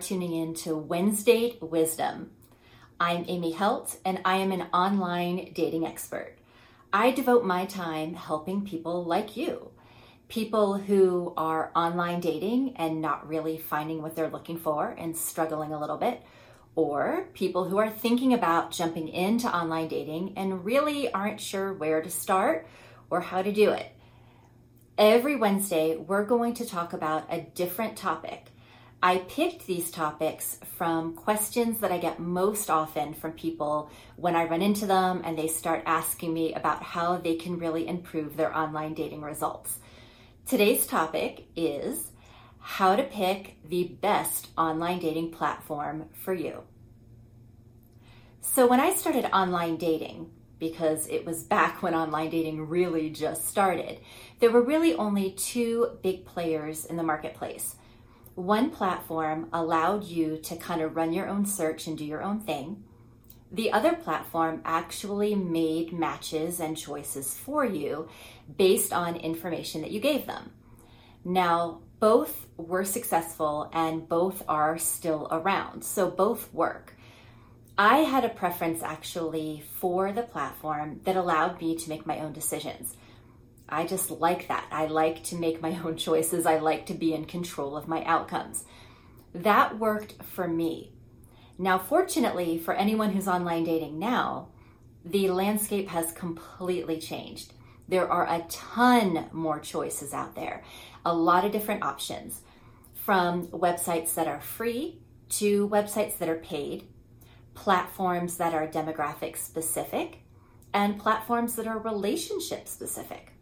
tuning in to Wednesday Wisdom. I'm Amy Helt, and I am an online dating expert. I devote my time helping people like you, people who are online dating and not really finding what they're looking for and struggling a little bit, or people who are thinking about jumping into online dating and really aren't sure where to start or how to do it. Every Wednesday, we're going to talk about a different topic I picked these topics from questions that I get most often from people when I run into them and they start asking me about how they can really improve their online dating results. Today's topic is how to pick the best online dating platform for you. So, when I started online dating, because it was back when online dating really just started, there were really only two big players in the marketplace one platform allowed you to kind of run your own search and do your own thing. The other platform actually made matches and choices for you based on information that you gave them. Now, both were successful and both are still around, so both work. I had a preference actually for the platform that allowed me to make my own decisions. I just like that. I like to make my own choices. I like to be in control of my outcomes. That worked for me. Now, fortunately, for anyone who's online dating now, the landscape has completely changed. There are a ton more choices out there, a lot of different options from websites that are free to websites that are paid, platforms that are demographic specific, and platforms that are relationship specific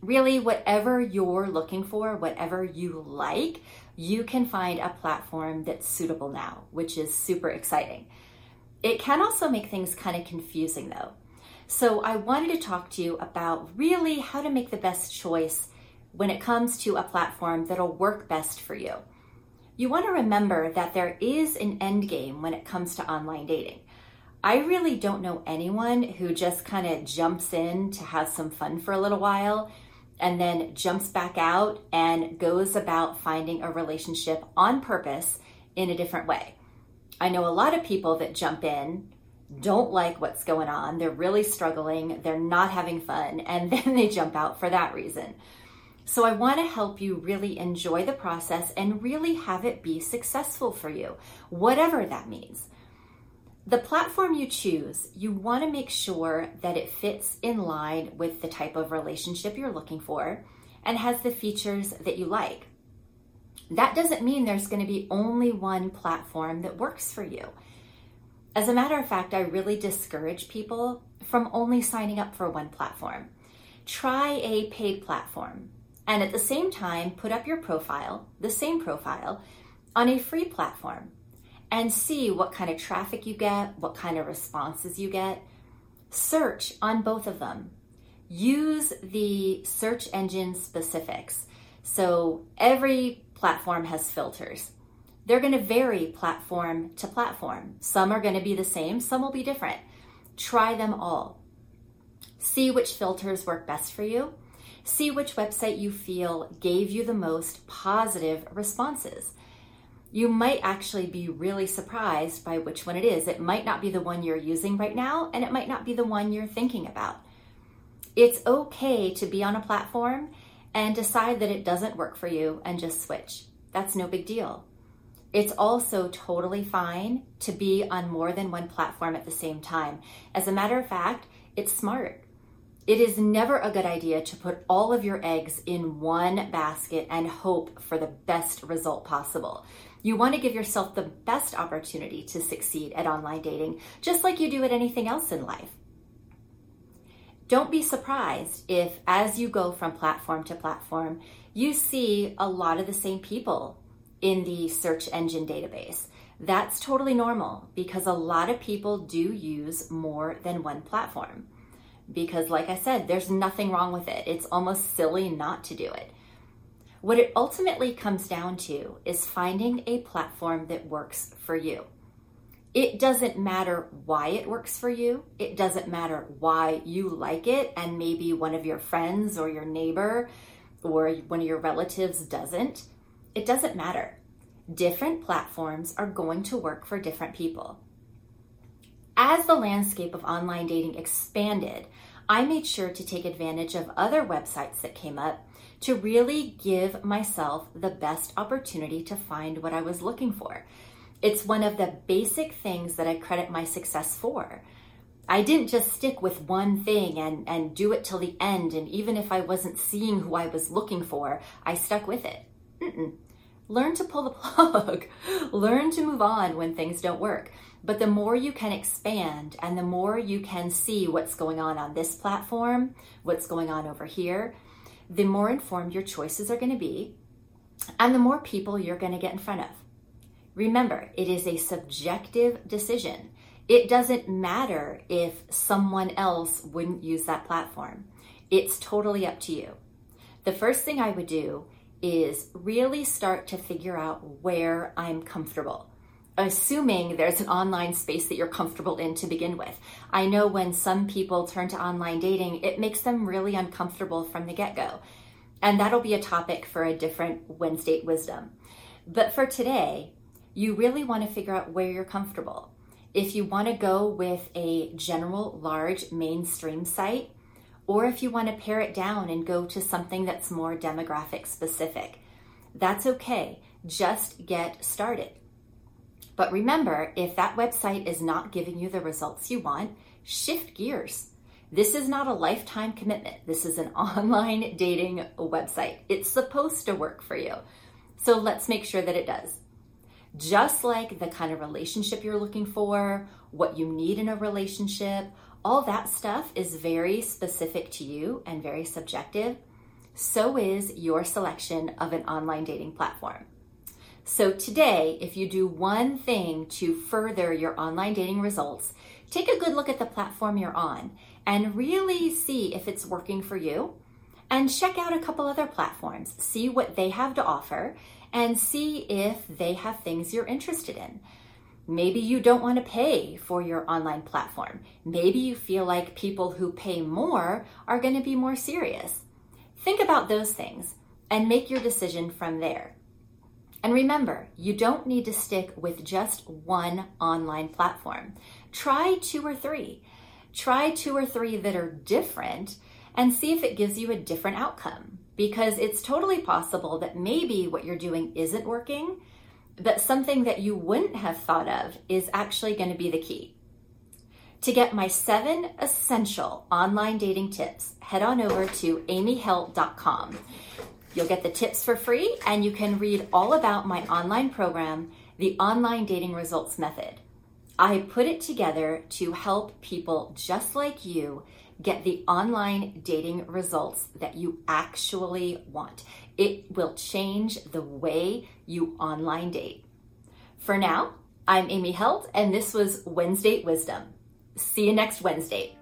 really whatever you're looking for, whatever you like, you can find a platform that's suitable now, which is super exciting. It can also make things kind of confusing though. So I wanted to talk to you about really how to make the best choice when it comes to a platform that'll work best for you. You want to remember that there is an end game when it comes to online dating. I really don't know anyone who just kind of jumps in to have some fun for a little while and then jumps back out and goes about finding a relationship on purpose in a different way. I know a lot of people that jump in, don't like what's going on, they're really struggling, they're not having fun, and then they jump out for that reason. So, I want to help you really enjoy the process and really have it be successful for you, whatever that means. The platform you choose, you want to make sure that it fits in line with the type of relationship you're looking for and has the features that you like. That doesn't mean there's going to be only one platform that works for you. As a matter of fact, I really discourage people from only signing up for one platform. Try a paid platform and at the same time put up your profile, the same profile, on a free platform and see what kind of traffic you get, what kind of responses you get. Search on both of them. Use the search engine specifics. So every platform has filters. They're going to vary platform to platform. Some are going to be the same, some will be different. Try them all. See which filters work best for you. See which website you feel gave you the most positive responses you might actually be really surprised by which one it is. It might not be the one you're using right now, and it might not be the one you're thinking about. It's okay to be on a platform and decide that it doesn't work for you and just switch. That's no big deal. It's also totally fine to be on more than one platform at the same time. As a matter of fact, it's smart. It is never a good idea to put all of your eggs in one basket and hope for the best result possible. You want to give yourself the best opportunity to succeed at online dating, just like you do at anything else in life. Don't be surprised if, as you go from platform to platform, you see a lot of the same people in the search engine database. That's totally normal because a lot of people do use more than one platform. Because, like I said, there's nothing wrong with it. It's almost silly not to do it. What it ultimately comes down to is finding a platform that works for you. It doesn't matter why it works for you. It doesn't matter why you like it and maybe one of your friends or your neighbor or one of your relatives doesn't. It doesn't matter. Different platforms are going to work for different people. As the landscape of online dating expanded, I made sure to take advantage of other websites that came up to really give myself the best opportunity to find what I was looking for. It's one of the basic things that I credit my success for. I didn't just stick with one thing and, and do it till the end. And even if I wasn't seeing who I was looking for, I stuck with it. Mm-mm. Learn to pull the plug. Learn to move on when things don't work. But the more you can expand and the more you can see what's going on on this platform, what's going on over here, the more informed your choices are going to be and the more people you're going to get in front of. Remember, it is a subjective decision. It doesn't matter if someone else wouldn't use that platform. It's totally up to you. The first thing I would do is really start to figure out where I'm comfortable, assuming there's an online space that you're comfortable in to begin with. I know when some people turn to online dating, it makes them really uncomfortable from the get go. And that'll be a topic for a different Wednesday wisdom. But for today, you really want to figure out where you're comfortable. If you want to go with a general, large, mainstream site, or if you want to pare it down and go to something that's more demographic specific, that's okay. Just get started. But remember, if that website is not giving you the results you want, shift gears. This is not a lifetime commitment. This is an online dating website. It's supposed to work for you. So let's make sure that it does just like the kind of relationship you're looking for, what you need in a relationship, all that stuff is very specific to you and very subjective. So is your selection of an online dating platform. So, today, if you do one thing to further your online dating results, take a good look at the platform you're on and really see if it's working for you. And check out a couple other platforms, see what they have to offer, and see if they have things you're interested in. Maybe you don't want to pay for your online platform. Maybe you feel like people who pay more are going to be more serious. Think about those things and make your decision from there. And remember, you don't need to stick with just one online platform. Try two or three. Try two or three that are different and see if it gives you a different outcome because it's totally possible that maybe what you're doing isn't working, but something that you wouldn't have thought of is actually going to be the key. To get my seven essential online dating tips, head on over to amyhelt.com. You'll get the tips for free and you can read all about my online program, the Online Dating Results Method. I put it together to help people just like you get the online dating results that you actually want. It will change the way you online date. For now, I'm Amy Helt, and this was Wednesday Wisdom. See you next Wednesday.